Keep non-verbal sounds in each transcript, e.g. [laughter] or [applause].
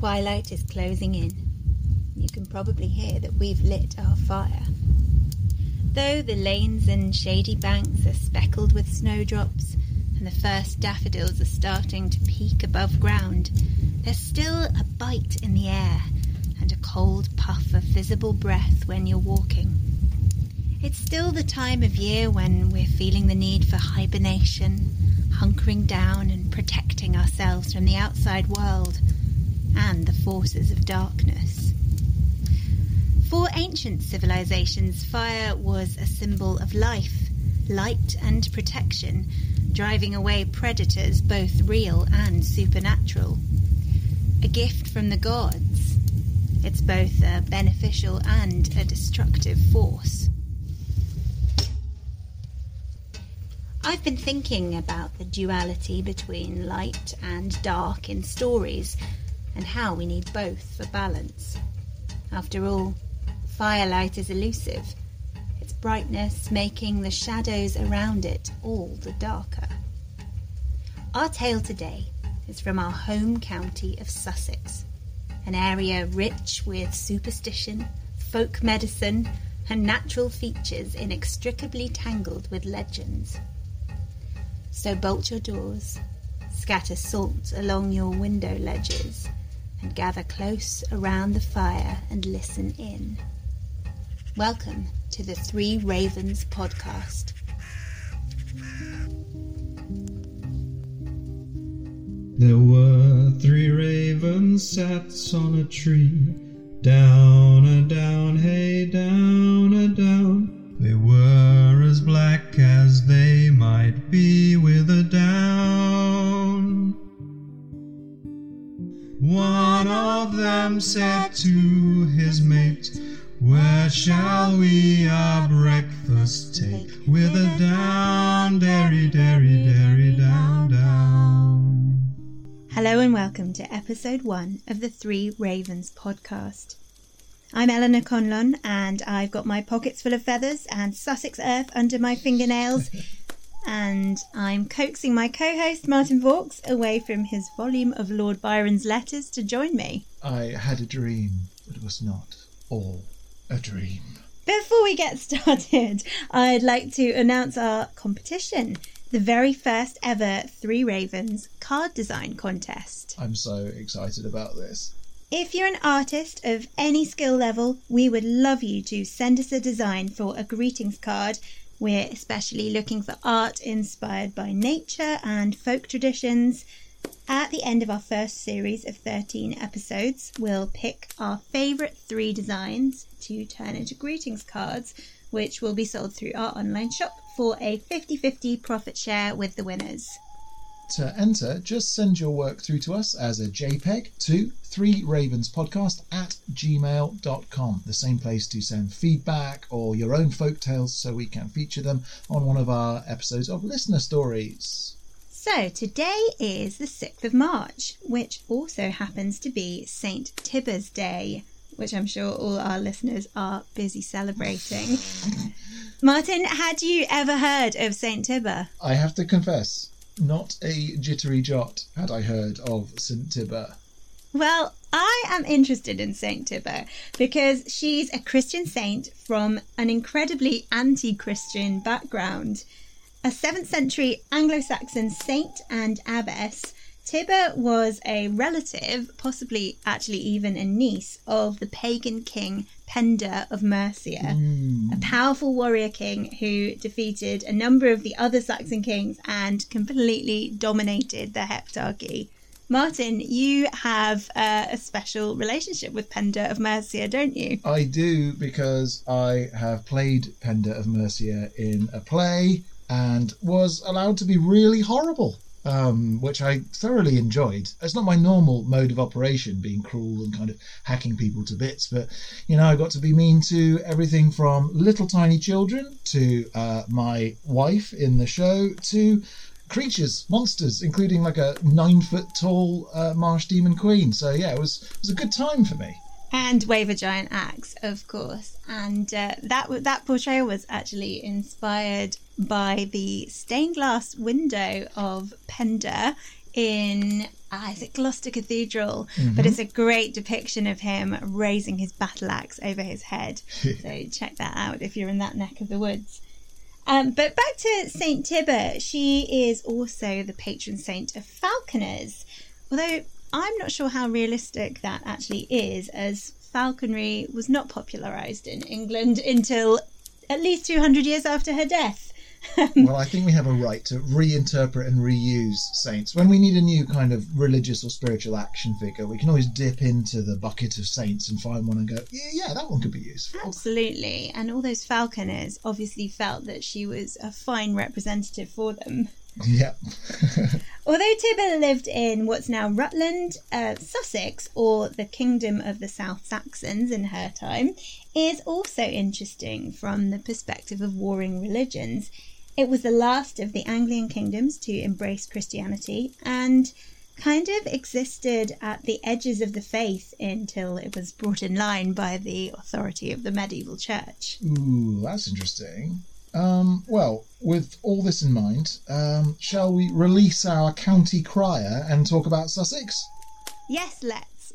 Twilight is closing in. You can probably hear that we've lit our fire. Though the lanes and shady banks are speckled with snowdrops and the first daffodils are starting to peak above ground, there's still a bite in the air and a cold puff of visible breath when you're walking. It's still the time of year when we're feeling the need for hibernation, hunkering down and protecting ourselves from the outside world and the forces of darkness. For ancient civilizations, fire was a symbol of life, light, and protection, driving away predators, both real and supernatural. A gift from the gods. It's both a beneficial and a destructive force. I've been thinking about the duality between light and dark in stories and how we need both for balance. After all, firelight is elusive, its brightness making the shadows around it all the darker. Our tale today is from our home county of Sussex, an area rich with superstition, folk medicine, and natural features inextricably tangled with legends. So bolt your doors, scatter salt along your window ledges, and gather close around the fire and listen in. Welcome to the Three Ravens podcast. There were three ravens sat on a tree, down a down, hey, down a down. They were as black as they might be with a down. Of them said to his mate, Where shall we our breakfast take? With a down, dairy, dairy, dairy, down, down. Hello and welcome to episode one of the Three Ravens podcast. I'm Eleanor Conlon and I've got my pockets full of feathers and Sussex earth under my fingernails. And I'm coaxing my co host Martin Vaux away from his volume of Lord Byron's letters to join me. I had a dream, but it was not all a dream. Before we get [laughs] started, I'd like to announce our competition the very first ever Three Ravens card design contest. I'm so excited about this. If you're an artist of any skill level, we would love you to send us a design for a greetings card. We're especially looking for art inspired by nature and folk traditions. At the end of our first series of 13 episodes, we'll pick our favourite three designs to turn into greetings cards which will be sold through our online shop for a 50 50 profit share with the winners. To enter, just send your work through to us as a JPEG to three ravens podcast at gmail.com. The same place to send feedback or your own folk tales so we can feature them on one of our episodes of listener stories. So, today is the 6th of March, which also happens to be St. Tibba's Day, which I'm sure all our listeners are busy celebrating. [laughs] Martin, had you ever heard of St. Tibba? I have to confess, not a jittery jot had I heard of St. Tibba. Well, I am interested in Saint Tibba because she's a Christian saint from an incredibly anti Christian background. A 7th century Anglo Saxon saint and abbess, Tibba was a relative, possibly actually even a niece, of the pagan king Penda of Mercia, a powerful warrior king who defeated a number of the other Saxon kings and completely dominated the heptarchy. Martin, you have uh, a special relationship with Penda of Mercia, don't you? I do because I have played Penda of Mercia in a play and was allowed to be really horrible, um, which I thoroughly enjoyed. It's not my normal mode of operation, being cruel and kind of hacking people to bits, but you know, I got to be mean to everything from little tiny children to uh, my wife in the show to creatures, monsters, including like a nine foot tall uh, marsh demon queen. So yeah, it was it was a good time for me. And wave a giant axe, of course. And uh, that that portrayal was actually inspired by the stained glass window of Penda in ah, is it Gloucester Cathedral? But it's a great depiction of him raising his battle axe over his head. [laughs] so check that out if you're in that neck of the woods. Um, but back to Saint Tibba, she is also the patron saint of falconers. Although I'm not sure how realistic that actually is, as falconry was not popularised in England until at least 200 years after her death. [laughs] well, I think we have a right to reinterpret and reuse saints. When we need a new kind of religious or spiritual action figure, we can always dip into the bucket of saints and find one and go, yeah, yeah, that one could be useful. Absolutely. And all those falconers obviously felt that she was a fine representative for them. Yeah. [laughs] Although Tibba lived in what's now Rutland, uh, Sussex, or the Kingdom of the South Saxons in her time, is also interesting from the perspective of warring religions. It was the last of the Anglian kingdoms to embrace Christianity and kind of existed at the edges of the faith until it was brought in line by the authority of the medieval church. Ooh, that's interesting. Um, well, with all this in mind, um, shall we release our county crier and talk about Sussex? Yes, let's.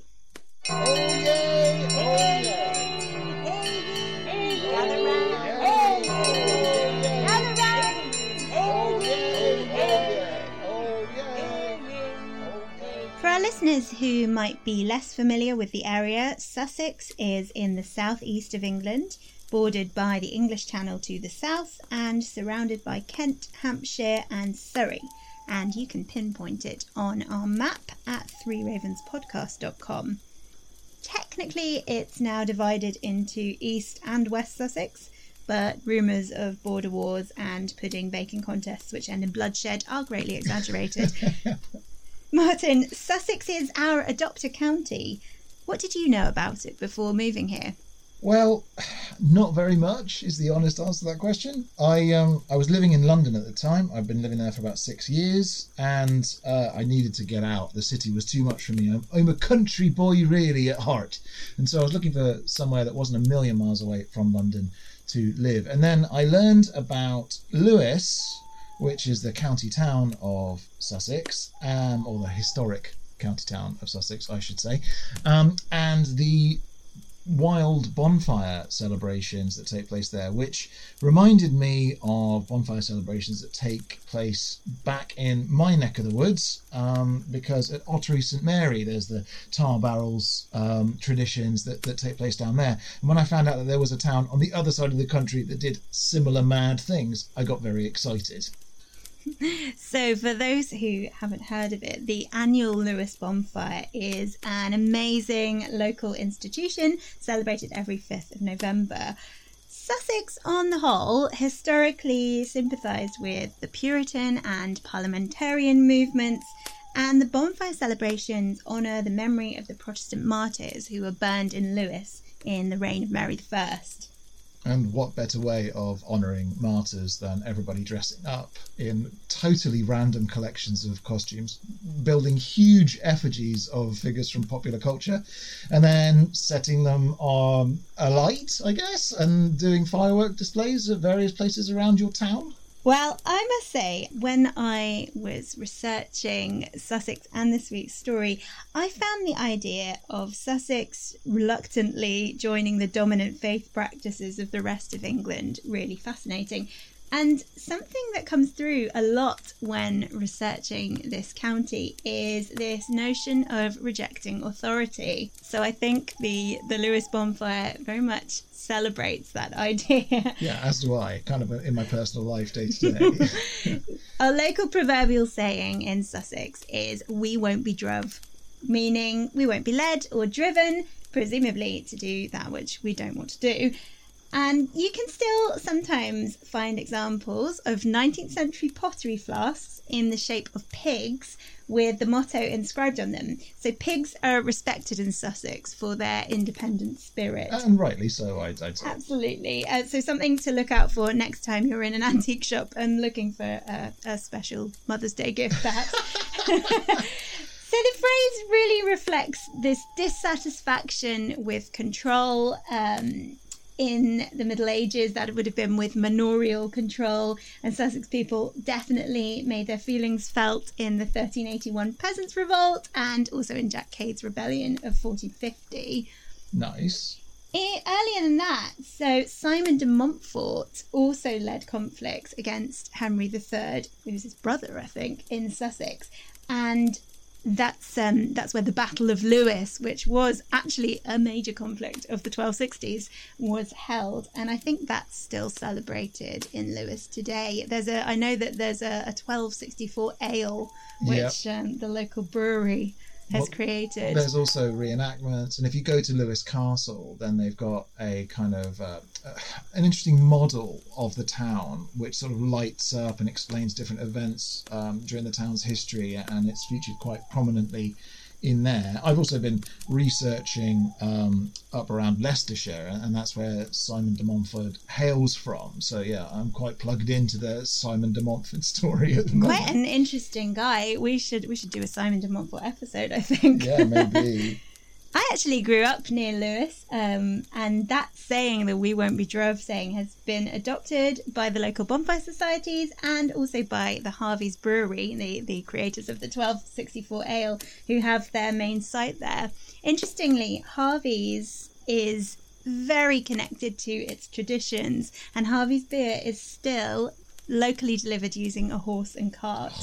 For our listeners who might be less familiar with the area, Sussex is in the southeast of England, bordered by the English Channel to the south and surrounded by Kent, Hampshire, and Surrey. And you can pinpoint it on our map at threeravenspodcast.com. Technically, it's now divided into East and West Sussex, but rumours of border wars and pudding baking contests which end in bloodshed are greatly exaggerated. [laughs] Martin, Sussex is our adopter county. What did you know about it before moving here? Well, not very much is the honest answer to that question. I um I was living in London at the time. I've been living there for about six years, and uh, I needed to get out. The city was too much for me. I'm, I'm a country boy really at heart, and so I was looking for somewhere that wasn't a million miles away from London to live. And then I learned about Lewes, which is the county town of Sussex, um, or the historic county town of Sussex, I should say, um, and the wild bonfire celebrations that take place there, which reminded me of bonfire celebrations that take place back in my neck of the woods. Um, because at Ottery St Mary, there's the tar barrels um, traditions that, that take place down there. And when I found out that there was a town on the other side of the country that did similar mad things, I got very excited. So, for those who haven't heard of it, the annual Lewes Bonfire is an amazing local institution celebrated every 5th of November. Sussex, on the whole, historically sympathised with the Puritan and parliamentarian movements, and the bonfire celebrations honour the memory of the Protestant martyrs who were burned in Lewes in the reign of Mary I. And what better way of honouring martyrs than everybody dressing up in totally random collections of costumes, building huge effigies of figures from popular culture, and then setting them on alight, I guess, and doing firework displays at various places around your town? Well, I must say, when I was researching Sussex and this week's story, I found the idea of Sussex reluctantly joining the dominant faith practices of the rest of England really fascinating. And something that comes through a lot when researching this county is this notion of rejecting authority. So I think the the Lewes bonfire very much celebrates that [laughs] idea. Yeah, as do I, kind of in my personal life day to day. [laughs] A local proverbial saying in Sussex is "We won't be druv," meaning we won't be led or driven, presumably to do that which we don't want to do. And you can still sometimes find examples of 19th century pottery flasks in the shape of pigs with the motto inscribed on them. So pigs are respected in Sussex for their independent spirit. and rightly so, I'd, I'd say. Absolutely. Uh, so something to look out for next time you're in an antique shop and looking for a, a special Mother's Day gift, perhaps. [laughs] [laughs] so the phrase really reflects this dissatisfaction with control. Um, in the Middle Ages, that would have been with manorial control, and Sussex people definitely made their feelings felt in the 1381 Peasants' Revolt and also in Jack Cade's rebellion of 1450. Nice. Eh, Earlier than that, so Simon de Montfort also led conflicts against Henry III, who was his brother, I think, in Sussex, and that's um, that's where the Battle of Lewes, which was actually a major conflict of the 1260s, was held, and I think that's still celebrated in Lewes today. There's a I know that there's a, a 1264 ale, which um, the local brewery has created. There's also reenactments, and if you go to Lewes Castle, then they've got a kind of uh, uh, an interesting model of the town, which sort of lights up and explains different events um, during the town's history, and it's featured quite prominently in there. I've also been researching um, up around Leicestershire, and that's where Simon de Montfort hails from. So yeah, I'm quite plugged into the Simon de Montfort [laughs] story at the moment. Quite an interesting guy. We should we should do a Simon de Montfort episode. I think. Yeah, maybe. [laughs] I actually grew up near Lewes, um, and that saying, the "We won't be druv" saying, has been adopted by the local bonfire societies and also by the Harvey's Brewery, the the creators of the 1264 ale, who have their main site there. Interestingly, Harvey's is very connected to its traditions, and Harvey's beer is still locally delivered using a horse and cart,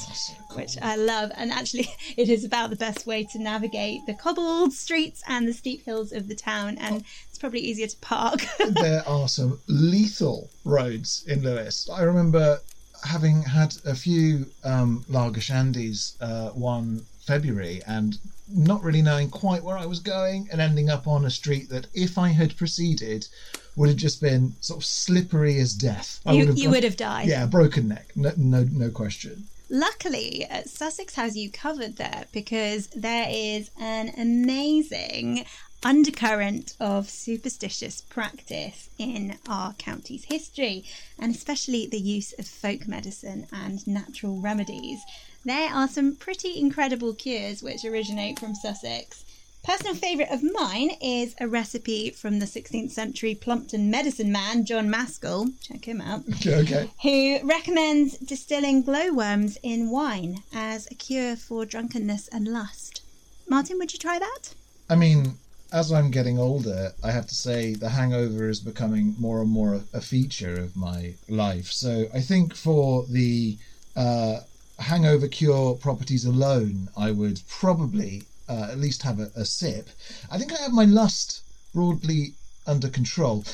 which I love. And actually, [laughs] it is about the best way to navigate the cobbled streets and the steep hills of the town, and it's probably easier to park. [laughs] there are some lethal roads in Lewes. I remember having had a few um, lager shandies uh, one February and not really knowing quite where I was going and ending up on a street that, if I had proceeded, would have just been sort of slippery as death. I you have you would have died. Yeah, broken neck. No, no, no question. Luckily, uh, Sussex has you covered there because there is an amazing undercurrent of superstitious practice in our county's history, and especially the use of folk medicine and natural remedies. There are some pretty incredible cures which originate from Sussex. Personal favourite of mine is a recipe from the 16th century Plumpton medicine man, John Maskell. Check him out [laughs] Okay, who recommends distilling glowworms in wine as a cure for drunkenness and lust. Martin, would you try that? I mean, as I'm getting older, I have to say the hangover is becoming more and more a, a feature of my life. So I think for the uh, hangover cure properties alone, I would probably uh, at least have a, a sip. I think I have my lust broadly under control.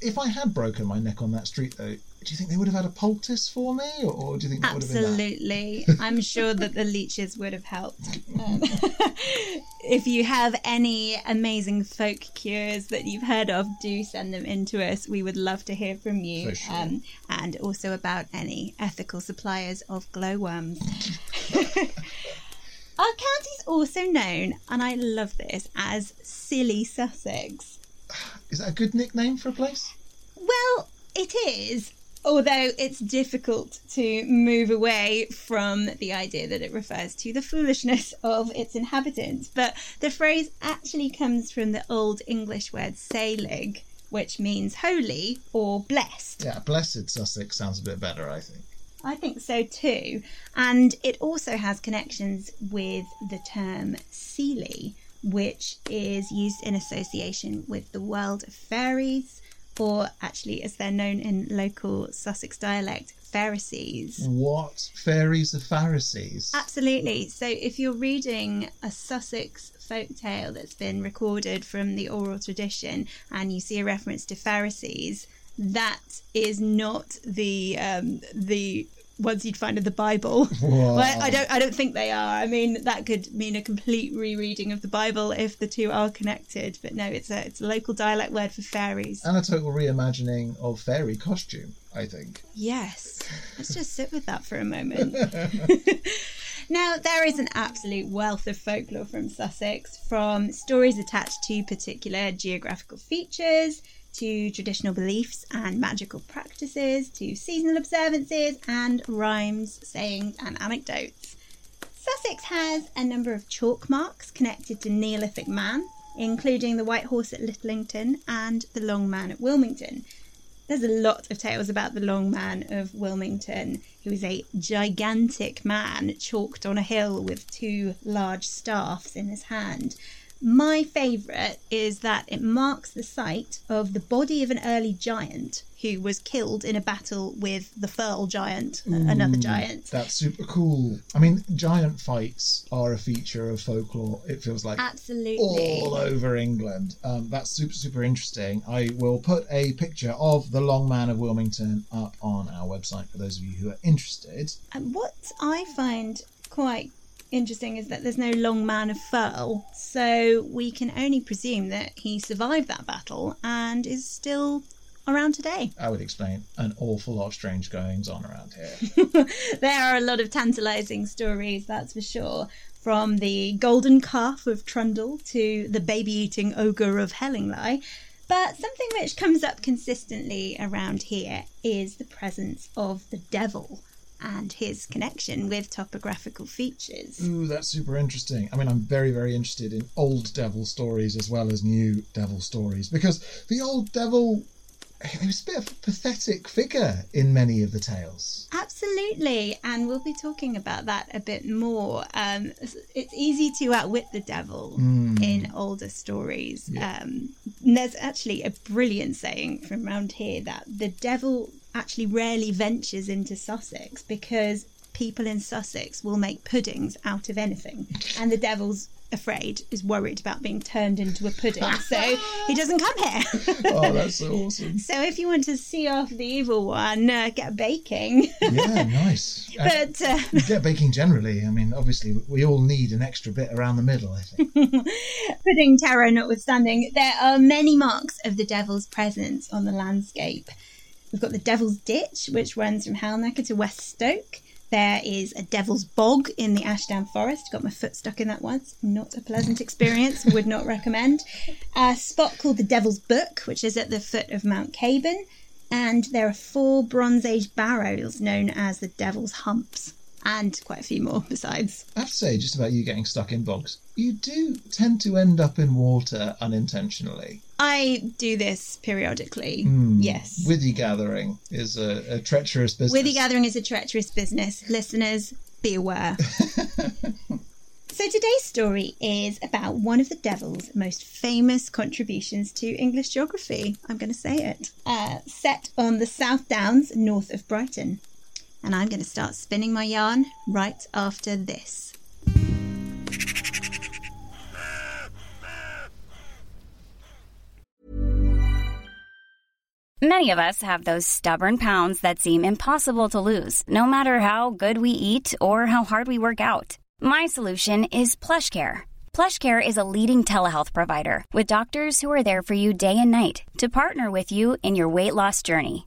If I had broken my neck on that street, though, do you think they would have had a poultice for me, or, or do you think that would have been that? Absolutely. I'm sure that the leeches would have helped. Um, [laughs] if you have any amazing folk cures that you've heard of, do send them in to us. We would love to hear from you. For sure. Um, and also about any ethical suppliers of glowworms. [laughs] Our county is also known, and I love this, as Silly Sussex. Is that a good nickname for a place? Well, it is, although it's difficult to move away from the idea that it refers to the foolishness of its inhabitants. But the phrase actually comes from the Old English word sailig, which means holy or blessed. Yeah, blessed Sussex sounds a bit better, I think. I think so too. And it also has connections with the term Seelie, which is used in association with the world of fairies, or actually, as they're known in local Sussex dialect, Pharisees. What fairies are Pharisees? Absolutely. So if you're reading a Sussex folk tale that's been recorded from the oral tradition and you see a reference to Pharisees, that is not the um, the ones you'd find in the Bible. Well, I don't I don't think they are. I mean that could mean a complete rereading of the Bible if the two are connected. But no, it's a it's a local dialect word for fairies. And a total reimagining of fairy costume, I think. Yes. Let's just sit with that for a moment. [laughs] now, there is an absolute wealth of folklore from Sussex, from stories attached to particular geographical features, to traditional beliefs and magical practices, to seasonal observances, and rhymes, sayings, and anecdotes. Sussex has a number of chalk marks connected to Neolithic man, including the White Horse at Littlington and the Long Man at Wilmington. There's a lot of tales about the Long Man of Wilmington, who is a gigantic man chalked on a hill with two large staffs in his hand. My favourite is that it marks the site of the body of an early giant who was killed in a battle with the Firle giant, another giant. That's super cool. I mean, giant fights are a feature of folklore. It feels like Absolutely. all over England. Um, that's super, super interesting. I will put a picture of the Long Man of Wilmington up on our website for those of you who are interested. And what I find quite interesting is that there's no long man of Firle, so we can only presume that he survived that battle and is still around today. I would explain an awful lot of strange goings on around here. [laughs] there are a lot of tantalising stories, that's for sure. From the golden calf of Trundle to the baby eating ogre of Hellingly. But something which comes up consistently around here is the presence of the devil and his connection with topographical features. Ooh, that's super interesting. I mean, I'm very, very interested in old devil stories as well as new devil stories because the old devil. He was a bit of a pathetic figure in many of the tales. Absolutely, and we'll be talking about that a bit more. Um, it's easy to outwit the devil in older stories. Um, there's actually a brilliant saying from around here that the devil actually rarely ventures into Sussex because people in Sussex will make puddings out of anything, and the devil's afraid is worried about being turned into a pudding, [laughs] so he doesn't come here. Oh, that's so awesome. [laughs] So if you want to see off the evil one, uh, get baking. Yeah, nice. Uh, [laughs] but uh, get baking generally. I mean, obviously, we all need an extra bit around the middle, I think. pudding terror notwithstanding, there are many marks of the devil's presence on the landscape. We've got the Devil's Ditch, which runs from Halnaker to West Stoke. There is a Devil's Bog in the Ashdown Forest. Got my foot stuck in that once. Not a pleasant experience. Would not recommend. A spot called the Devil's Book, which is at the foot of Mount Caburn. And there are four Bronze Age barrows known as the Devil's Humps. And quite a few more [laughs] besides. I have to say, just about you getting stuck in bogs, you do tend to end up in water unintentionally. I do this periodically. Yes. Withy gathering is a, a treacherous business. Withy gathering is a treacherous business. Listeners, be aware. [laughs] so today's story is about one of the devil's most famous contributions to English geography. I'm going to say it. Uh, set on the South Downs, north of Brighton. And I'm going to start spinning my yarn right after this. Many of us have those stubborn pounds that seem impossible to lose, no matter how good we eat or how hard we work out. My solution is PlushCare. PlushCare is a leading telehealth provider with doctors who are there for you day and night to partner with you in your weight loss journey.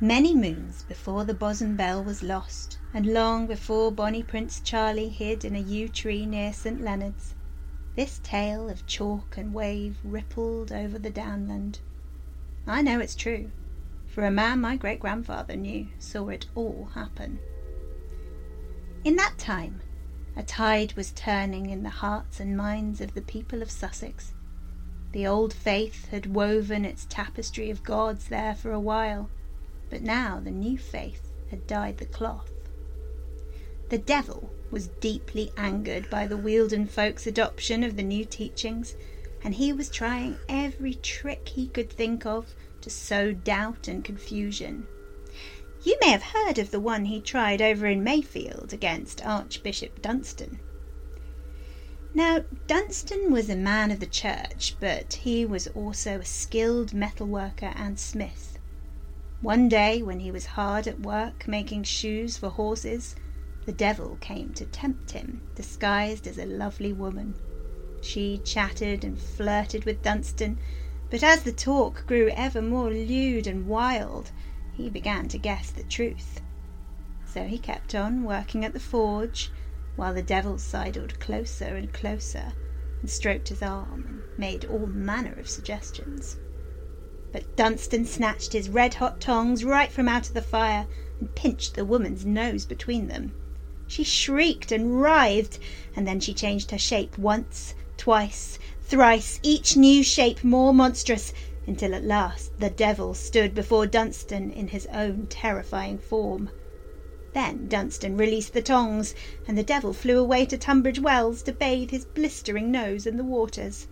Many moons before the Bosham bell was lost, and long before bonny Prince Charlie hid in a yew tree near St. Leonard's, this tale of chalk and wave rippled over the downland. I know it's true, for a man my great grandfather knew saw it all happen. In that time, a tide was turning in the hearts and minds of the people of Sussex. The old faith had woven its tapestry of gods there for a while, but now the new faith had dyed the cloth. The devil was deeply angered by the Wealden folks' adoption of the new teachings, and he was trying every trick he could think of to sow doubt and confusion. You may have heard of the one he tried over in Mayfield against Archbishop Dunstan. Now, Dunstan was a man of the church, but he was also a skilled metal worker and smith. One day, when he was hard at work making shoes for horses, the devil came to tempt him, disguised as a lovely woman. She chatted and flirted with Dunstan, but as the talk grew ever more lewd and wild, he began to guess the truth. So he kept on working at the forge, while the devil sidled closer and closer, and stroked his arm, and made all manner of suggestions. But Dunstan snatched his red hot tongs right from out of the fire, and pinched the woman's nose between them. She shrieked and writhed, and then she changed her shape once, twice, thrice, each new shape more monstrous, until at last the devil stood before Dunstan in his own terrifying form. Then Dunstan released the tongs, and the devil flew away to Tunbridge Wells to bathe his blistering nose in the waters.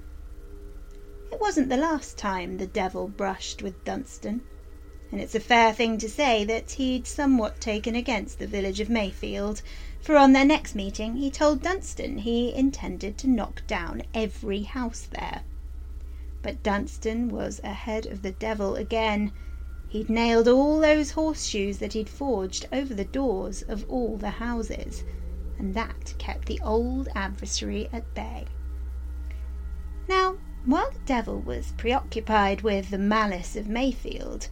It wasn't the last time the devil brushed with Dunstan and it's a fair thing to say that he'd somewhat taken against the village of Mayfield, for on their next meeting he told Dunstan he intended to knock down every house there. But Dunstan was ahead of the devil again. He'd nailed all those horseshoes that he'd forged over the doors of all the houses, and that kept the old adversary at bay. Now, while the devil was preoccupied with the malice of Mayfield,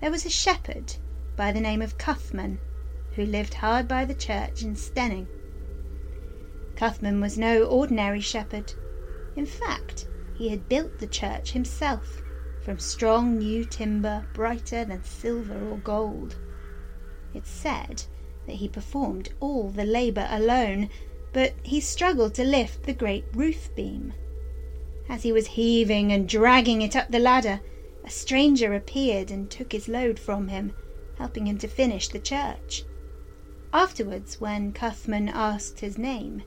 there was a shepherd by the name of Cuthman, who lived hard by the church in Steyning. Cuthman was no ordinary shepherd. In fact, he had built the church himself from strong new timber brighter than silver or gold. It's said that he performed all the labour alone, but he struggled to lift the great roof beam. As he was heaving and dragging it up the ladder, a stranger appeared and took his load from him, helping him to finish the church. Afterwards, when Cuthman asked his name,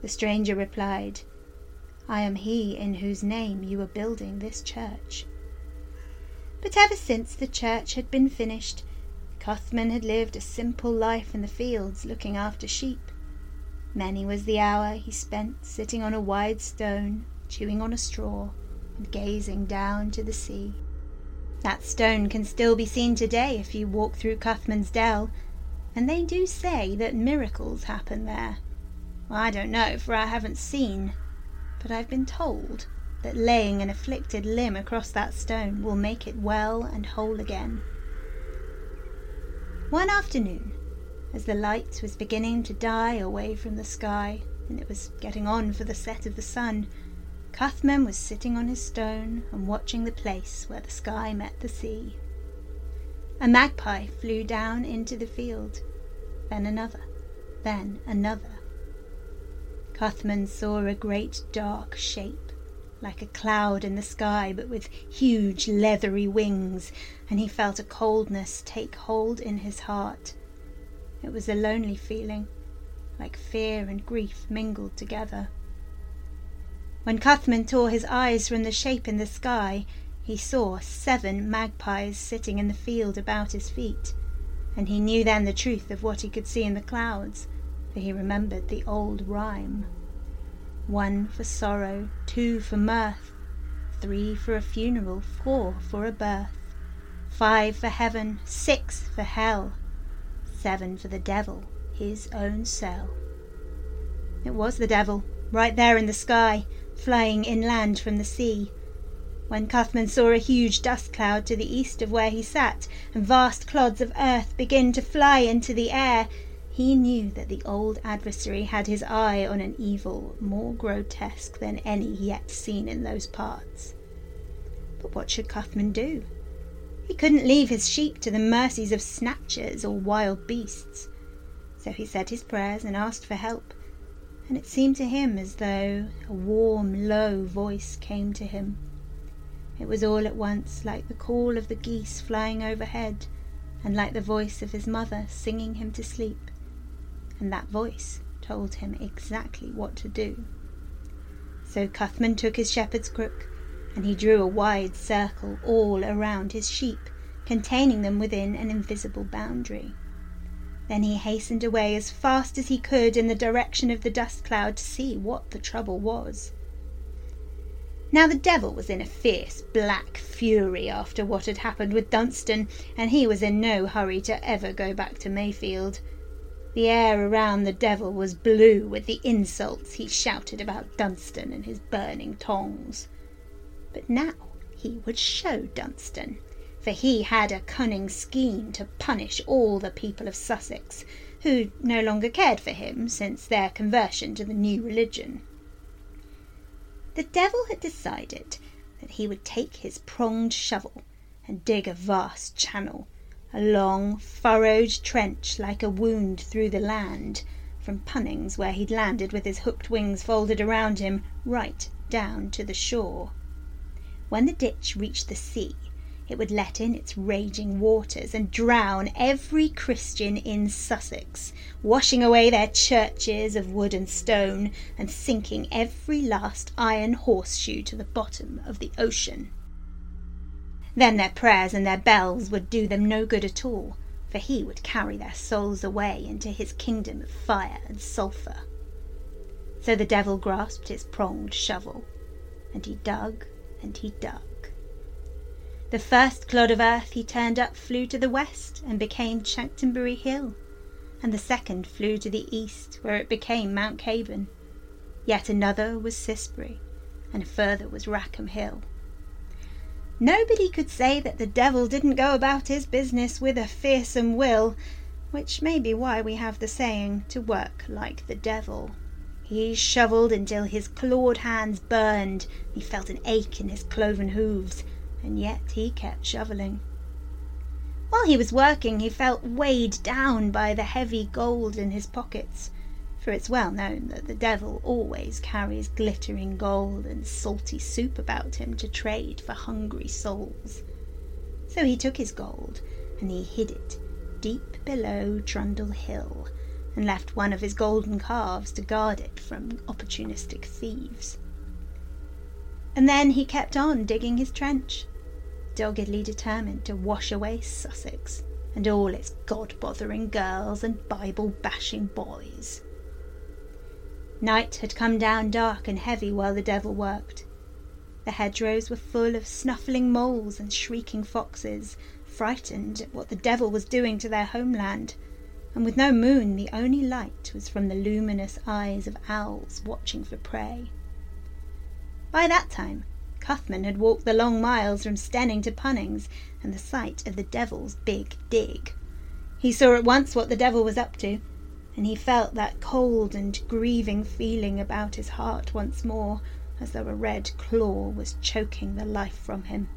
the stranger replied, I am he in whose name you are building this church. But ever since the church had been finished, Cuthman had lived a simple life in the fields looking after sheep. Many was the hour he spent sitting on a wide stone, chewing on a straw, and gazing down to the sea. That stone can still be seen today if you walk through Cuthman's Dell, and they do say that miracles happen there. I don't know, for I haven't seen, but I've been told that laying an afflicted limb across that stone will make it well and whole again. One afternoon, as the light was beginning to die away from the sky, and it was getting on for the set of the sun, Cuthman was sitting on his stone and watching the place where the sky met the sea. A magpie flew down into the field, then another, then another. Cuthman saw a great dark shape, like a cloud in the sky, but with huge leathery wings, and he felt a coldness take hold in his heart. It was a lonely feeling, like fear and grief mingled together. When Cuthman tore his eyes from the shape in the sky, he saw seven magpies sitting in the field about his feet, and he knew then the truth of what he could see in the clouds, for he remembered the old rhyme. One for sorrow, two for mirth, three for a funeral, four for a birth, five for heaven, six for hell, seven for the devil, his own cell. It was the devil, right there in the sky, flying inland from the sea. When Cuthman saw a huge dust cloud to the east of where he sat, and vast clods of earth begin to fly into the air, he knew that the old adversary had his eye on an evil more grotesque than any yet seen in those parts. But what should Cuthman do? He couldn't leave his sheep to the mercies of snatchers or wild beasts. So he said his prayers and asked for help and it seemed to him as though a warm, low voice came to him. It was all at once like the call of the geese flying overhead, and like the voice of his mother singing him to sleep. And that voice told him exactly what to do. So Cuthman took his shepherd's crook, and he drew a wide circle all around his sheep, containing them within an invisible boundary. Then he hastened away as fast as he could in the direction of the dust cloud to see what the trouble was. Now the devil was in a fierce black fury after what had happened with Dunstan, and he was in no hurry to ever go back to Mayfield. The air around the devil was blue with the insults he shouted about Dunstan and his burning tongs. But now he would show Dunstan for he had a cunning scheme to punish all the people of Sussex, who no longer cared for him since their conversion to the new religion. The devil had decided that he would take his pronged shovel and dig a vast channel, a long, furrowed trench like a wound through the land, from Poynings, where he'd landed with his hooked wings folded around him, right down to the shore. When the ditch reached the sea, it would let in its raging waters and drown every Christian in Sussex, washing away their churches of wood and stone, and sinking every last iron horseshoe to the bottom of the ocean. Then their prayers and their bells would do them no good at all, for he would carry their souls away into his kingdom of fire and sulphur. So the devil grasped his pronged shovel, and he dug and he dug. The first clod of earth he turned up flew to the west and became Chanctonbury Hill, and the second flew to the east, where it became Mount Caburn. Yet another was Cissbury, and further was Rackham Hill. Nobody could say that the devil didn't go about his business with a fearsome will, which may be why we have the saying to work like the devil. He shovelled until his clawed hands burned, he felt an ache in his cloven hoofs, and yet he kept shoveling. While he was working he felt weighed down by the heavy gold in his pockets, for it's well known that the devil always carries glittering gold and salty soup about him to trade for hungry souls. So he took his gold and he hid it deep below Trundle Hill, and left one of his golden calves to guard it from opportunistic thieves. And then he kept on digging his trench, doggedly determined to wash away Sussex and all its God bothering girls and Bible bashing boys. Night had come down dark and heavy while the devil worked. The hedgerows were full of snuffling moles and shrieking foxes, frightened at what the devil was doing to their homeland, and with no moon the only light was from the luminous eyes of owls watching for prey. By that time Cuthman had walked the long miles from Steyning to Poynings, and the sight of the devil's big dig. He saw at once what the devil was up to, and he felt that cold and grieving feeling about his heart once more, as though a red claw was choking the life from him.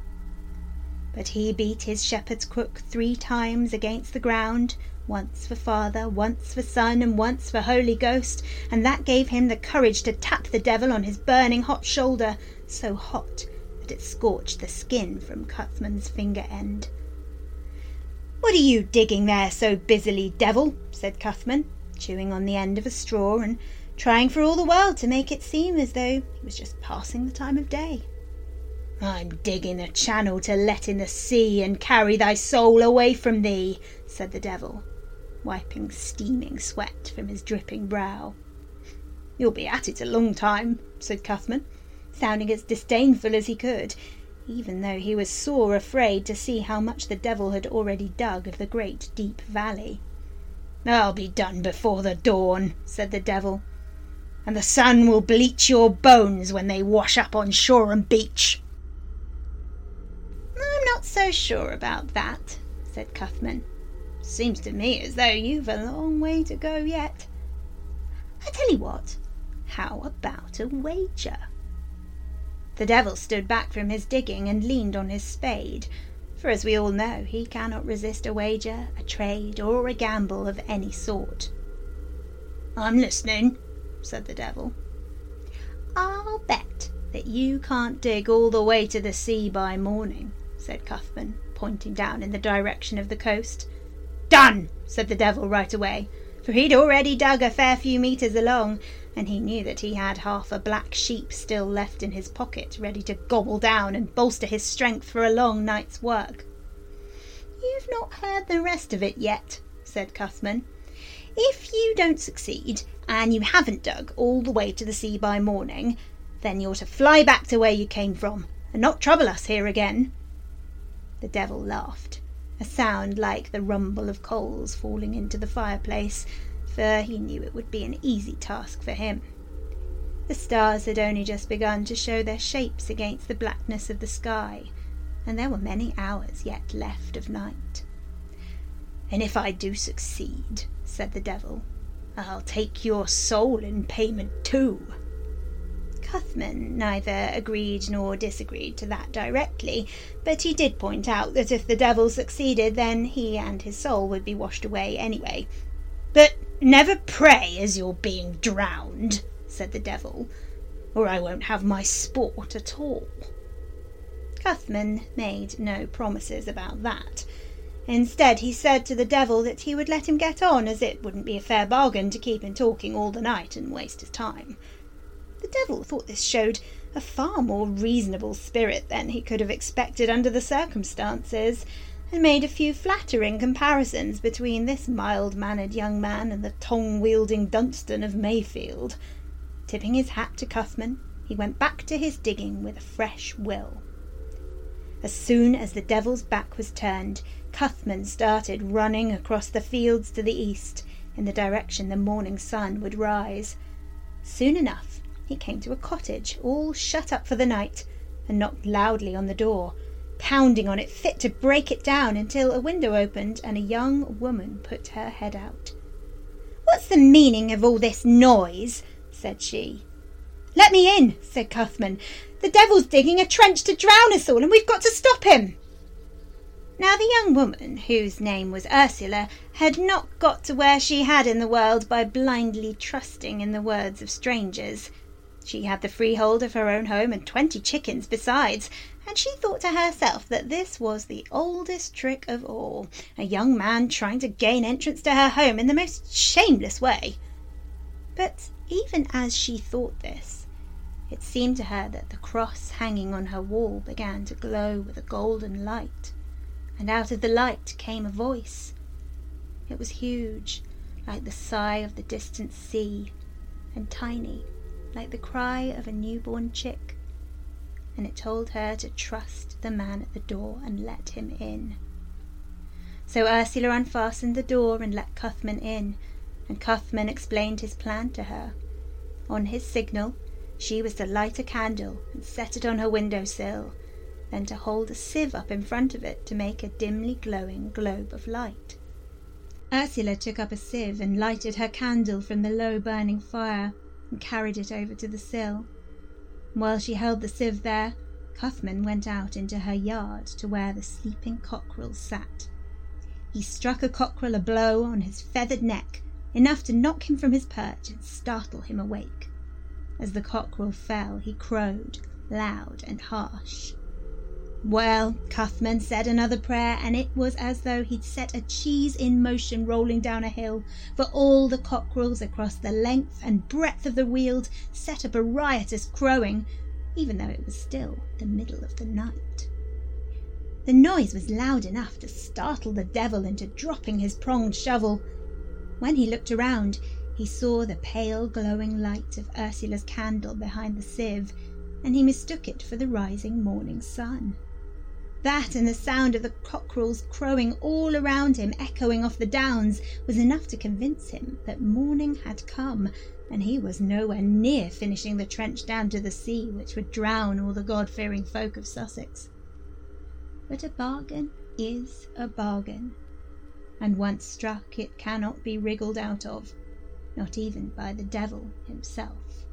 But he beat his shepherd's crook three times against the ground, once for Father, once for Son, and once for Holy Ghost, and that gave him the courage to tap the devil on his burning hot shoulder, so hot that it scorched the skin from Cuthman's finger end. What are you digging there so busily, devil? said Cuthman, chewing on the end of a straw and trying for all the world to make it seem as though he was just passing the time of day. I'm digging a channel to let in the sea and carry thy soul away from thee, said the devil, wiping steaming sweat from his dripping brow. You'll be at it a long time, said Cuthman, sounding as disdainful as he could, even though he was sore afraid to see how much the devil had already dug of the great deep valley. I'll be done before the dawn, said the devil, and the sun will bleach your bones when they wash up on shore and beach. I'm not so sure about that, said Cuthman. Seems to me as though you've a long way to go yet. I tell you what, how about a wager? The devil stood back from his digging and leaned on his spade, for as we all know, he cannot resist a wager, a trade, or a gamble of any sort. I'm listening, said the devil. I'll bet that you can't dig all the way to the sea by morning, said Cuthman, pointing down in the direction of the coast. Done, said the devil right away, for he'd already dug a fair few metres along, and he knew that he had half a black sheep still left in his pocket, ready to gobble down and bolster his strength for a long night's work. You've not heard the rest of it yet, said Cuthman. If you don't succeed, and you haven't dug all the way to the sea by morning, then you're to fly back to where you came from, and not trouble us here again. The devil laughed, a sound like the rumble of coals falling into the fireplace, for he knew it would be an easy task for him. The stars had only just begun to show their shapes against the blackness of the sky, and there were many hours yet left of night. And if I do succeed, said the devil, I'll take your soul in payment too. Cuthman neither agreed nor disagreed to that directly, but he did point out that if the devil succeeded, then he and his soul would be washed away anyway. But never pray as you're being drowned, said the devil, or I won't have my sport at all. Cuthman made no promises about that. Instead, he said to the devil that he would let him get on, as it wouldn't be a fair bargain to keep him talking all the night and waste his time. The devil thought this showed a far more reasonable spirit than he could have expected under the circumstances, and made a few flattering comparisons between this mild mannered young man and the tongue wielding Dunstan of Mayfield. Tipping his hat to Cuthman, he went back to his digging with a fresh will. As soon as the devil's back was turned, Cuthman started running across the fields to the east, in the direction the morning sun would rise. Soon enough he came to a cottage all shut up for the night, and knocked loudly on the door, pounding on it fit to break it down until a window opened and a young woman put her head out. What's the meaning of all this noise? said she. Let me in, said Cuthman. The devil's digging a trench to drown us all, and we've got to stop him. Now, the young woman, whose name was Ursula, had not got to where she had in the world by blindly trusting in the words of strangers. She had the freehold of her own home and twenty chickens besides, and she thought to herself that this was the oldest trick of all a young man trying to gain entrance to her home in the most shameless way. But even as she thought this, it seemed to her that the cross hanging on her wall began to glow with a golden light, and out of the light came a voice. It was huge, like the sigh of the distant sea, and tiny like the cry of a newborn chick, and it told her to trust the man at the door and let him in. So Ursula unfastened the door and let Cuthman in, and Cuthman explained his plan to her. On his signal, she was to light a candle and set it on her window sill, then to hold a sieve up in front of it to make a dimly glowing globe of light. Ursula took up a sieve and lighted her candle from the low burning fire and carried it over to the sill. While she held the sieve there, Cuthman went out into her yard to where the sleeping cockerel sat. He struck a cockerel a blow on his feathered neck, enough to knock him from his perch and startle him awake. As the cockerel fell, he crowed, loud and harsh. Well, Cuthman said another prayer, and it was as though he'd set a cheese in motion rolling down a hill, for all the cockerels across the length and breadth of the weald set up a riotous crowing, even though it was still the middle of the night. The noise was loud enough to startle the devil into dropping his pronged shovel. When he looked around, he saw the pale glowing light of Ursula's candle behind the sieve, and he mistook it for the rising morning sun. That and the sound of the cockerels crowing all around him, echoing off the downs, was enough to convince him that morning had come, and he was nowhere near finishing the trench down to the sea which would drown all the God fearing folk of Sussex. But a bargain is a bargain, and once struck it cannot be wriggled out of, not even by the devil himself.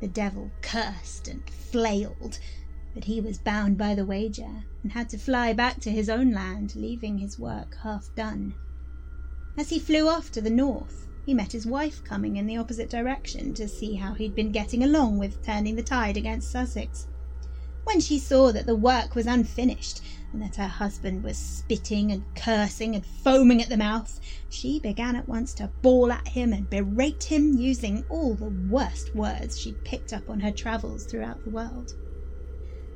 The devil cursed and flailed, but he was bound by the wager, and had to fly back to his own land, leaving his work half done. As he flew off to the north, he met his wife coming in the opposite direction to see how he'd been getting along with turning the tide against Sussex. When she saw that the work was unfinished, and that her husband was spitting and cursing and foaming at the mouth, she began at once to bawl at him and berate him using all the worst words she'd picked up on her travels throughout the world.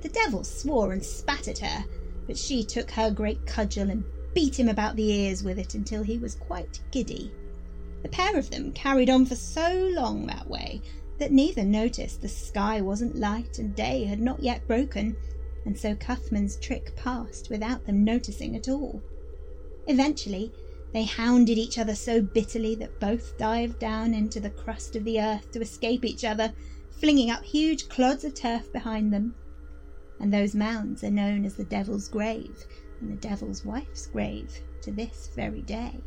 The devil swore and spat at her, but she took her great cudgel and beat him about the ears with it until he was quite giddy. The pair of them carried on for so long that way that neither noticed the sky wasn't light and day had not yet broken, and so Cuthman's trick passed without them noticing at all. Eventually, they hounded each other so bitterly that both dived down into the crust of the earth to escape each other, flinging up huge clods of turf behind them and those mounds are known as the Devil's Grave and the Devil's Wife's Grave to this very day.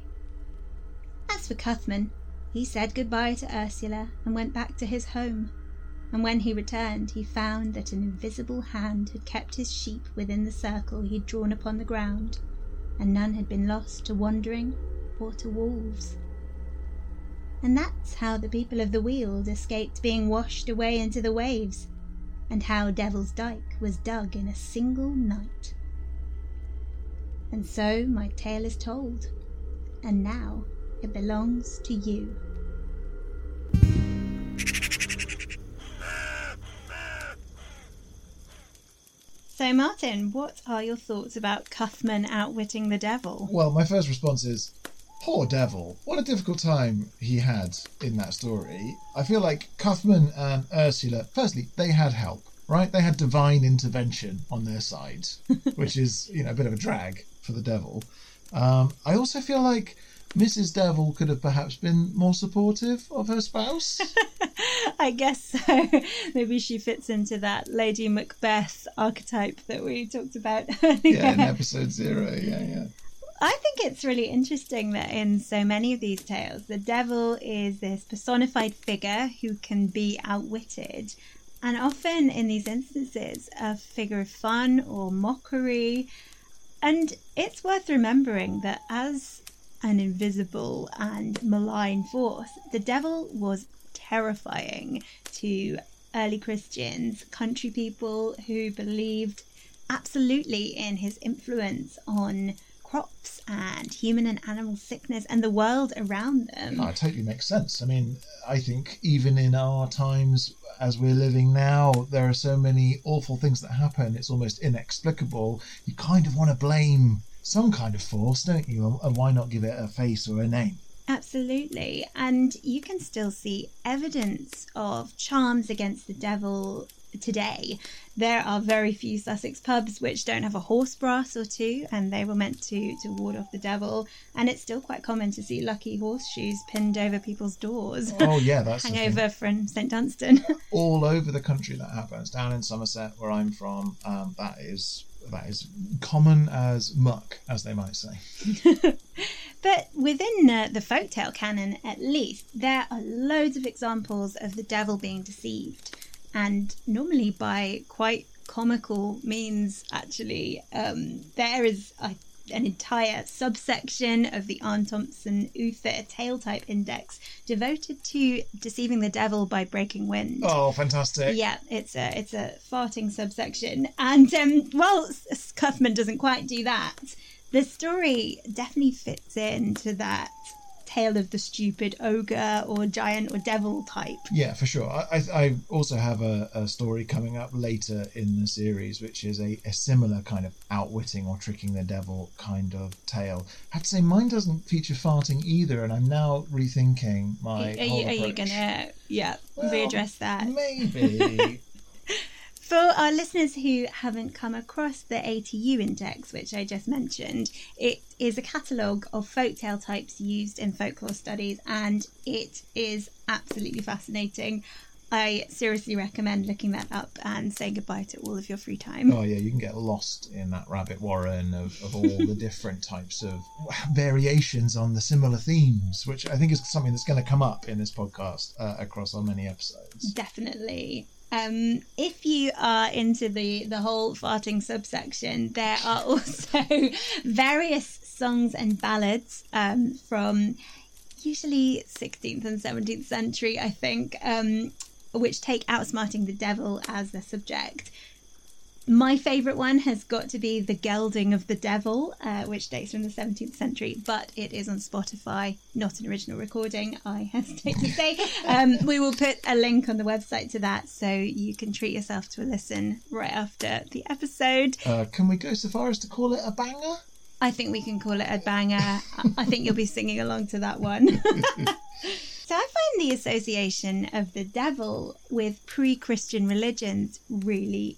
As for Cuthman, he said goodbye to Ursula and went back to his home, and when he returned he found that an invisible hand had kept his sheep within the circle he had drawn upon the ground, and none had been lost to wandering or to wolves. And that's how the people of the Weald escaped being washed away into the waves and how Devil's Dyke was dug in a single night. And so my tale is told, and now it belongs to you. So, Martin, what are your thoughts about Cuthman outwitting the devil? Well, my first response is poor devil. What a difficult time he had in that story. I feel like Cuthman and Ursula, firstly, they had help, right? They had divine intervention on their side, [laughs] which is, you know, a bit of a drag for the devil. Um, I also feel like Mrs. Devil could have perhaps been more supportive of her spouse. [laughs] I guess so. [laughs] Maybe she fits into that Lady Macbeth archetype that we talked about earlier. yeah, in episode zero. Yeah, yeah. I think it's really interesting that in so many of these tales, the devil is this personified figure who can be outwitted. And often in these instances, a figure of fun or mockery. And it's worth remembering that as an invisible and malign force, the devil was terrifying to early Christians, country people who believed absolutely in his influence on crops and human and animal sickness and the world around them. No, it totally makes sense. I mean, I think even in our times as we're living now, there are so many awful things that happen, it's almost inexplicable. You kind of want to blame some kind of force, don't you? And why not give it a face or a name? Absolutely. And you can still see evidence of charms against the devil today. There are very few Sussex pubs which don't have a horse brass or two, and they were meant to, to ward off the devil. And it's still quite common to see lucky horseshoes pinned over people's doors. Oh, yeah, that's [laughs] Hangover from St Dunstan. [laughs] all over the country that happens. Down in Somerset, where I'm from, um, that is that is common as muck, as they might say. [laughs] But within uh, the folktale canon, at least, there are loads of examples of the devil being deceived. And normally by quite comical means, actually. Um, there is a, an entire subsection of the Aarne Thompson Uther tale type index devoted to deceiving the devil by breaking wind. Oh, fantastic. Yeah, it's a it's a farting subsection, and um, while S- Cuthman doesn't quite do that, the story definitely fits into that tale of the stupid ogre or giant or devil type. Yeah, for sure. I, I, I also have a, a story coming up later in the series, which is a, a similar kind of outwitting or tricking the devil kind of tale. I have to say, mine doesn't feature farting either, and I'm now rethinking my. are you, are you gonna yeah Well, readdress that? Maybe. For our listeners who haven't come across the ATU index, which I just mentioned, it is a catalogue of folktale types used in folklore studies and it is absolutely fascinating. I seriously recommend looking that up and saying goodbye to all of your free time. Oh yeah, you can get lost in that rabbit warren of, of all the different types of variations on the similar themes, which I think is something that's going to come up in this podcast uh, across our many episodes. Definitely. Um, if you are into the the whole farting subsection, there are [laughs] also various songs and ballads um, from usually 16th and 17th century, I think, um, which take outsmarting the devil as their subject. My favourite one has got to be The Gelding of the Devil, uh, which dates from the 17th century, but it is on Spotify, not an original recording, I hesitate to say. [laughs] Um, we will put a link on the website to that so you can treat yourself to a listen right after the episode. Uh, can we go so far as to call it a banger? I think we can call it a banger. I- I think you'll be singing along to that one. [laughs] so I find the association of the devil with pre Christian religions really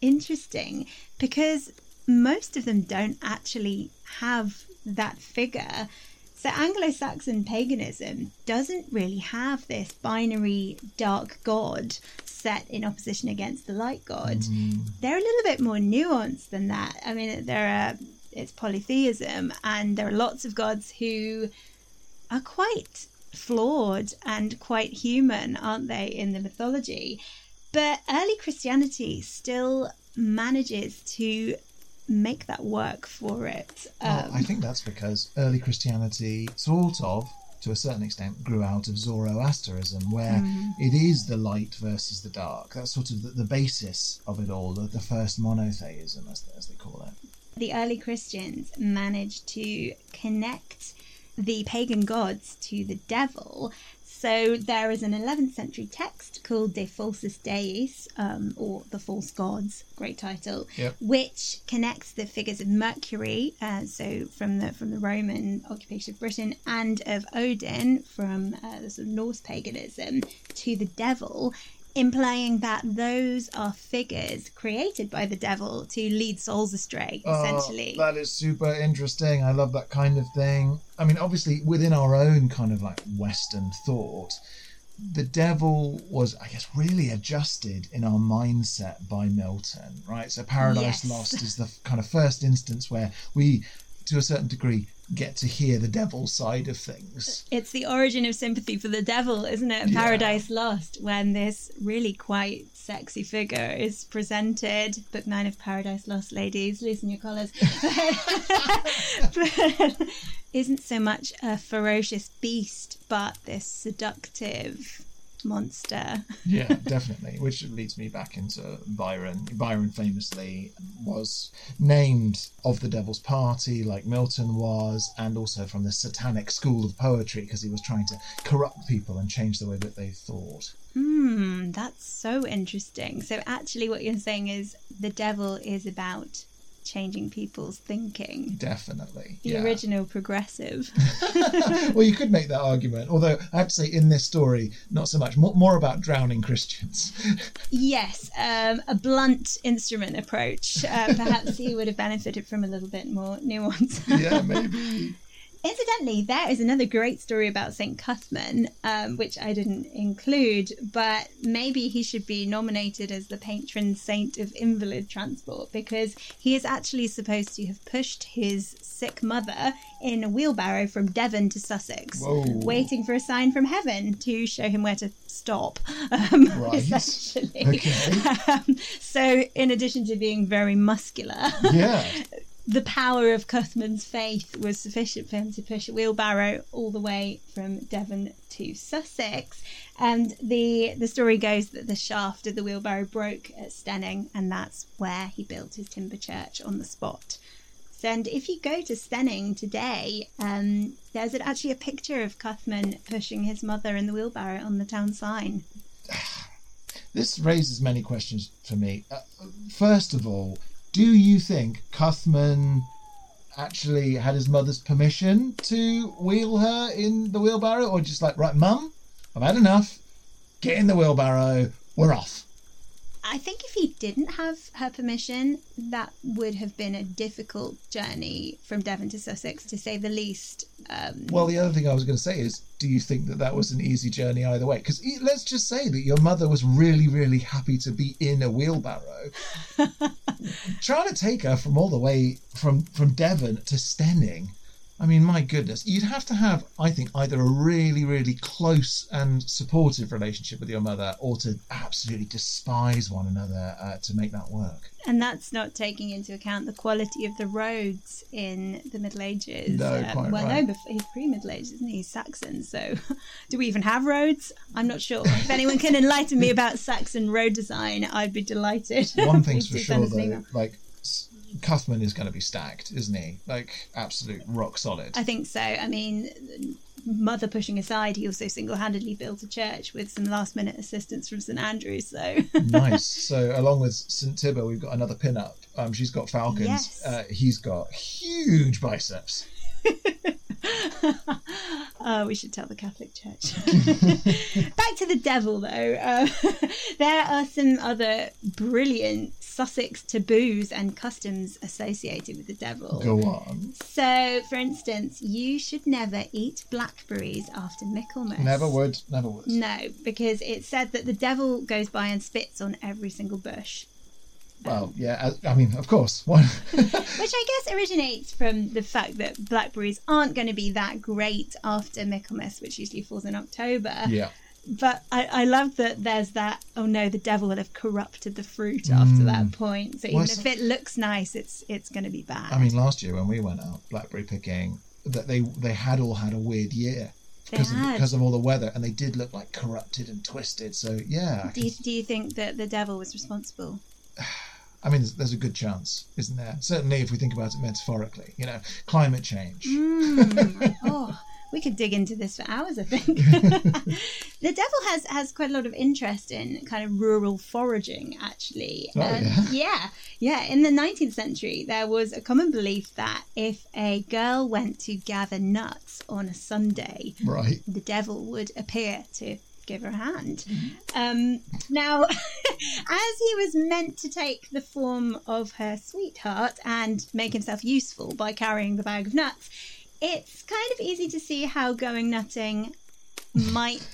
interesting because most of them don't actually have that figure. So Anglo Saxon paganism doesn't really have this binary dark god set in opposition against the light god. Mm. They're a little bit more nuanced than that. I mean, there are it's polytheism, and there are lots of gods who are quite flawed and quite human, aren't they, in the mythology? But early Christianity still manages to make that work for it. Well, Um, I think that's because early Christianity, sort of, to a certain extent, grew out of Zoroasterism, where Mm. it is the light versus the dark. That's sort of the, the basis of it all, the, the first monotheism, as, as they call it. the early Christians managed to connect the pagan gods to the devil. So there is an 11th century text called De Falsis Deis, um, or The False Gods, great title, Yep. which connects the figures of Mercury, uh, so from the from the Roman occupation of Britain, and of Odin from uh, the sort of Norse paganism to the devil, implying that those are figures created by the devil to lead souls astray, oh, essentially. Oh, that is super interesting. I love that kind of thing. I mean, obviously, within our own kind of like Western thought, the devil was, I guess, really adjusted in our mindset by Milton, right? So, Paradise Yes. Lost is the kind of first instance where we, to a certain degree, get to hear the devil's side of things. It's the origin of sympathy for the devil, isn't it? Yeah. Paradise Lost, when this really quite sexy figure is presented. Book nine of Paradise Lost, ladies, loosen your collars. [laughs] [laughs] isn't so much a ferocious beast, but this seductive monster. Yeah, [laughs] definitely. Which leads me back into Byron. Byron famously was named of the Devil's Party, like Milton was, and also from the Satanic School of Poetry because he was trying to corrupt people and change the way that they thought. Hmm, that's so interesting. So, actually, what you're saying is the devil is about changing people's thinking. Definitely. The yeah. original progressive. [laughs] well, you could make that argument, although I have to say, in this story, not so much. More, more about drowning Christians. [laughs] Yes, um, a blunt instrument approach. Uh, perhaps he would have benefited from a little bit more nuance. [laughs] yeah, maybe. Incidentally, there is another great story about St. Cuthman, um, which I didn't include, but maybe he should be nominated as the patron saint of invalid transport because he is actually supposed to have pushed his sick mother in a wheelbarrow from Devon to Sussex, Whoa. waiting for a sign from heaven to show him where to stop, um, [laughs] Right. essentially. Okay. [laughs] Um, so, in addition to being very muscular, Yeah. [laughs] the power of Cuthman's faith was sufficient for him to push a wheelbarrow all the way from Devon to Sussex. And the the story goes that the shaft of the wheelbarrow broke at Steyning, and that's where he built his timber church on the spot. And if you go to Steyning today, um, there's actually a picture of Cuthman pushing his mother in the wheelbarrow on the town sign. [sighs] This raises many questions for me. Uh, first of all, do you think Cuthman actually had his mother's permission to wheel her in the wheelbarrow, or just like, right, mum, I've had enough. Get in the wheelbarrow. We're off. I think if he didn't have her permission, that would have been a difficult journey from Devon to Sussex, to say the least. Um, Well, the other thing I was going to say is, do you think that that was an easy journey either way? Because let's just say that your mother was really, really happy to be in a wheelbarrow. [laughs] Trying to take her from all the way from from Devon to Steyning. I mean, my goodness, you'd have to have, I think, either a really, really close and supportive relationship with your mother, or to absolutely despise one another uh, to make that work. and that's not taking into account the quality of the roads in the Middle Ages. No, quite well, right. no, before, he's pre-Middle Ages, isn't he? He's Saxon, so [laughs] do we even have roads? I'm not sure. If anyone can enlighten me about Saxon road design, I'd be delighted. One thing's [laughs] for sure, send us an though, like Cuthman is going to be stacked, isn't he? Like absolute rock solid. I think so. I mean, mother pushing aside, he also single-handedly built a church with some last-minute assistance from St Andrews. So [laughs] nice. So along with St Tibba, we've got another pin-up. Um, she's got falcons. Yes. Uh, he's got huge biceps. [laughs] Oh, [laughs] we should tell the Catholic Church. [laughs] Back to the devil, though. Uh, [laughs] there are some other brilliant Sussex taboos and customs associated with the devil. Go on. So, for instance, you should never eat blackberries after Michaelmas. Never would. Never would. No, because it's said that the devil goes by and spits on every single bush. Well, yeah. I mean, of course. [laughs] Which I guess originates from the fact that blackberries aren't going to be that great after Michaelmas, which usually falls in October. yeah. But I, I love that there's that, oh no, the devil will have corrupted the fruit after that mm. point. So even Well, if it looks nice, it's it's going to be bad. I mean, last year when we went out blackberry picking, that they they had all had a weird year They because of, had. because of all the weather, and they did look like corrupted and twisted. So yeah, I, do, you, do you think that the devil was responsible? [sighs] I mean, there's, there's a good chance, isn't there? Certainly, if we think about it metaphorically, you know, climate change. Mm. [laughs] oh, we could dig into this for hours, I think. [laughs] the devil has has quite a lot of interest in kind of rural foraging, actually. Oh, Um, yeah? yeah, yeah. In the 19th century, there was a common belief that if a girl went to gather nuts on a Sunday, Right. the devil would appear to give her a hand. Um, now, [laughs] as he was meant to take the form of her sweetheart and make himself useful by carrying the bag of nuts, it's kind of easy to see how going nutting might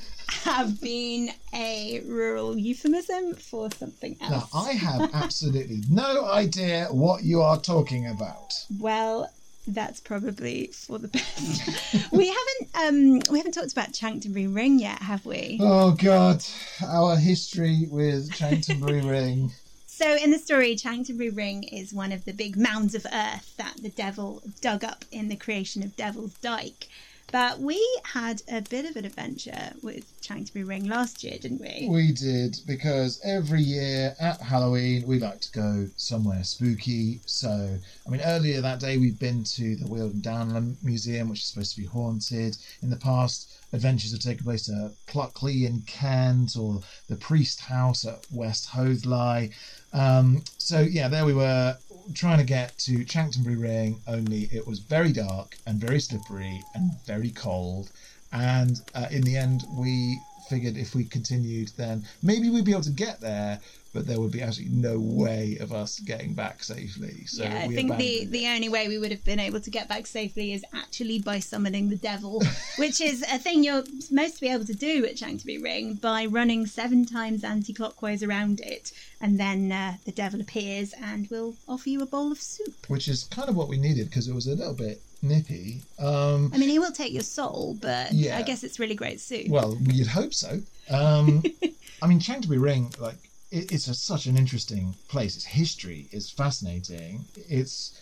have been a rural euphemism for something else. Now, else. I have absolutely no idea what you are talking about. Well, that's probably for the best. [laughs] we haven't um we haven't talked about Chanctonbury Ring yet, have we? Oh God, our history with Chanctonbury Ring. [laughs] So, in the story, Chanctonbury Ring is one of the big mounds of earth that the devil dug up in the creation of Devil's Dyke. But we had a bit of an adventure with Chanctonbury Ring last year, didn't we? We did because every year at Halloween we like to go somewhere spooky. So, I mean, earlier that day we've been to the Weald and Downland Museum, which is supposed to be haunted. In the past, adventures have taken place at Pluckley in Kent or the Priest House at West Hoathly. Um, so yeah, there we were trying to get to Chanctonbury Ring. Only it was very dark and very slippery and very cold. And uh, in the end, we figured if we continued, then maybe we'd be able to get there. But there would be absolutely no way of us getting back safely. So yeah, I think the, the only way we would have been able to get back safely is actually by summoning the devil, [laughs] which is a thing you're supposed to be able to do at Chanctonbury Ring by running seven times anti-clockwise around it, and then uh, the devil appears and will offer you a bowl of soup. which is kind of what we needed because it was a little bit nippy. Um, I mean, he will take your soul, but Yeah. I guess it's really great soup. Well, you'd hope so. Um, [laughs] I mean, Chanctonbury Ring, like, it, it's such an interesting place. Its history is fascinating. It's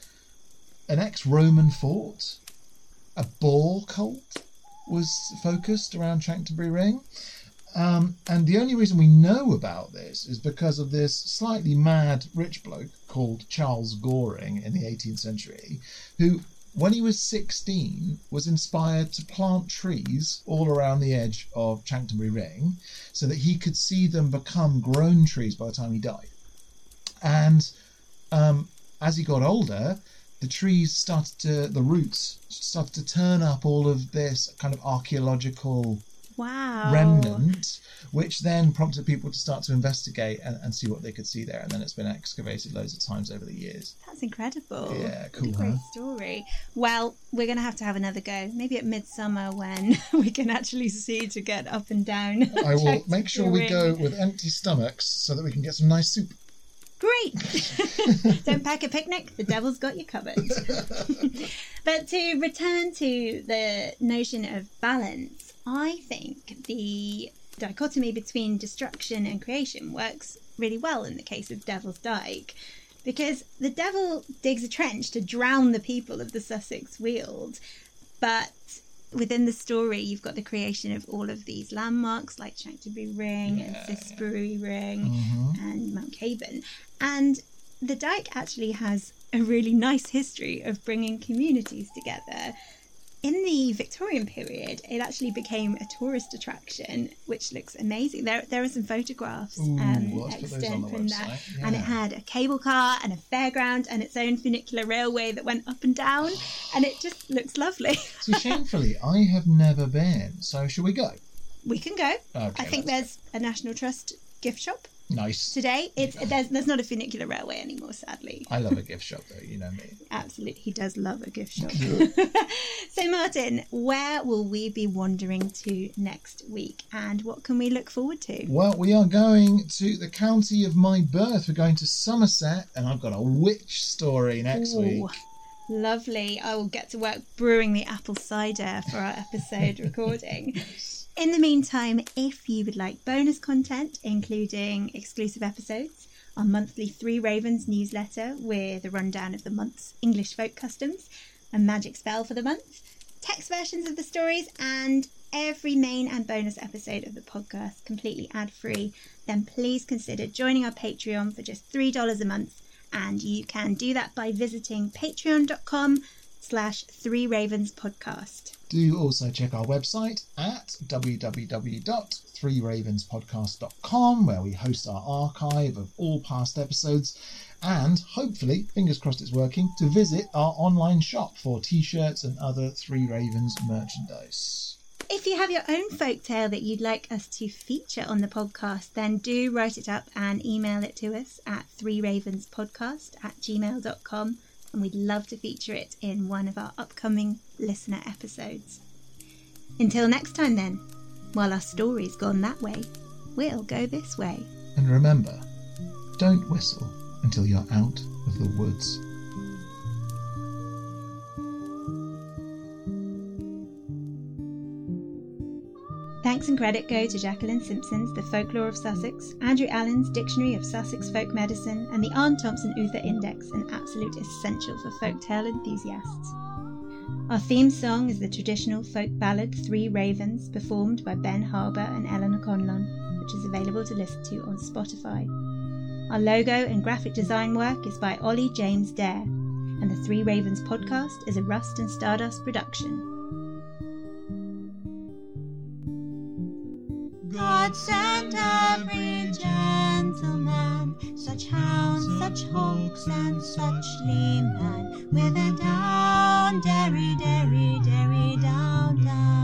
an ex-Roman fort. A boar cult was focused around Chanctonbury Ring. Um, and the only reason we know about this is because of this slightly mad rich bloke called Charles Goring in the 18th century, who, when he was 16, was inspired to plant trees all around the edge of Chanctonbury Ring so that he could see them become grown trees by the time he died. And um, as he got older, the trees started to, the roots started to turn up all of this kind of archaeological wow. remnant, which then prompted people to start to investigate and, and see what they could see there. And then it's been excavated loads of times over the years. That's incredible. Yeah, cool, great story. Well, we're going to have to have another go. Maybe at midsummer when [laughs] we can actually see to get up and down. I will make sure we Chanctonbury go with empty stomachs so that we can get some nice soup. Great! [laughs] [laughs] Don't pack a picnic, the devil's got you covered. but to return to the notion of balance, I think the dichotomy between destruction and creation works really well in the case of Devil's Dyke. Because the devil digs a trench to drown the people of the Sussex Weald, but within the story, you've got the creation of all of these landmarks like Chanctonbury Ring and Cissbury Ring mm-hmm. and Mount Caburn. And the dyke actually has a really nice history of bringing communities together. In the Victorian period, it actually became a tourist attraction, which looks amazing. There, there are some photographs Ooh, um, let's put those on extant from that, website, and it had a cable car and a fairground and its own funicular railway that went up and down, and it just looks lovely. See, shamefully, [laughs] I have never been. So, shall we go? we can go. Okay, I think there's a National Trust gift shop Nice. today. It's there's there's not a funicular railway anymore, sadly. I love a gift shop, though. You know me. Absolutely, he does love a gift shop. [laughs] so, Martin, where will we be wandering to next week, and what can we look forward to? Well, we are going to the county of my birth. We're going to Somerset, and I've got a witch story next Ooh, week. Lovely. I will get to work brewing the apple cider for our episode recording. [laughs] In the meantime, if you would like bonus content, including exclusive episodes, our monthly Three Ravens newsletter with a rundown of the month's English folk customs, a magic spell for the month, text versions of the stories, and every main and bonus episode of the podcast completely ad free, then please consider joining our Patreon for just $3 a month. And you can do that by visiting patreon.com slash three ravens podcast. Do also check our website at www.threeravenspodcast.com where we host our archive of all past episodes and hopefully, fingers crossed it's working, to visit our online shop for t-shirts and other Three Ravens merchandise. If you have your own folktale that you'd like us to feature on the podcast, then do write it up and email it to us at threeravenspodcast at gmail.com and we'd love to feature it in one of our upcoming listener episodes. Until next time then, while our story's gone that way, we'll go this way. And remember, don't whistle until you're out of the woods. Thanks and credit go to Jacqueline Simpson's The Folklore of Sussex, Andrew Allen's Dictionary of Sussex Folk Medicine, and the Aarne Thompson Uther Index, an absolute essential for folktale enthusiasts. Our theme song is the traditional folk ballad Three Ravens, performed by Ben Harbour and Eleanor Conlon, which is available to listen to on Spotify. Our logo and graphic design work is by Ollie James Dare, and the Three Ravens podcast is a Rust and Stardust production. God sent every gentleman, such hounds, such hawks, and such leman, with a down, derry, derry, derry, down, down.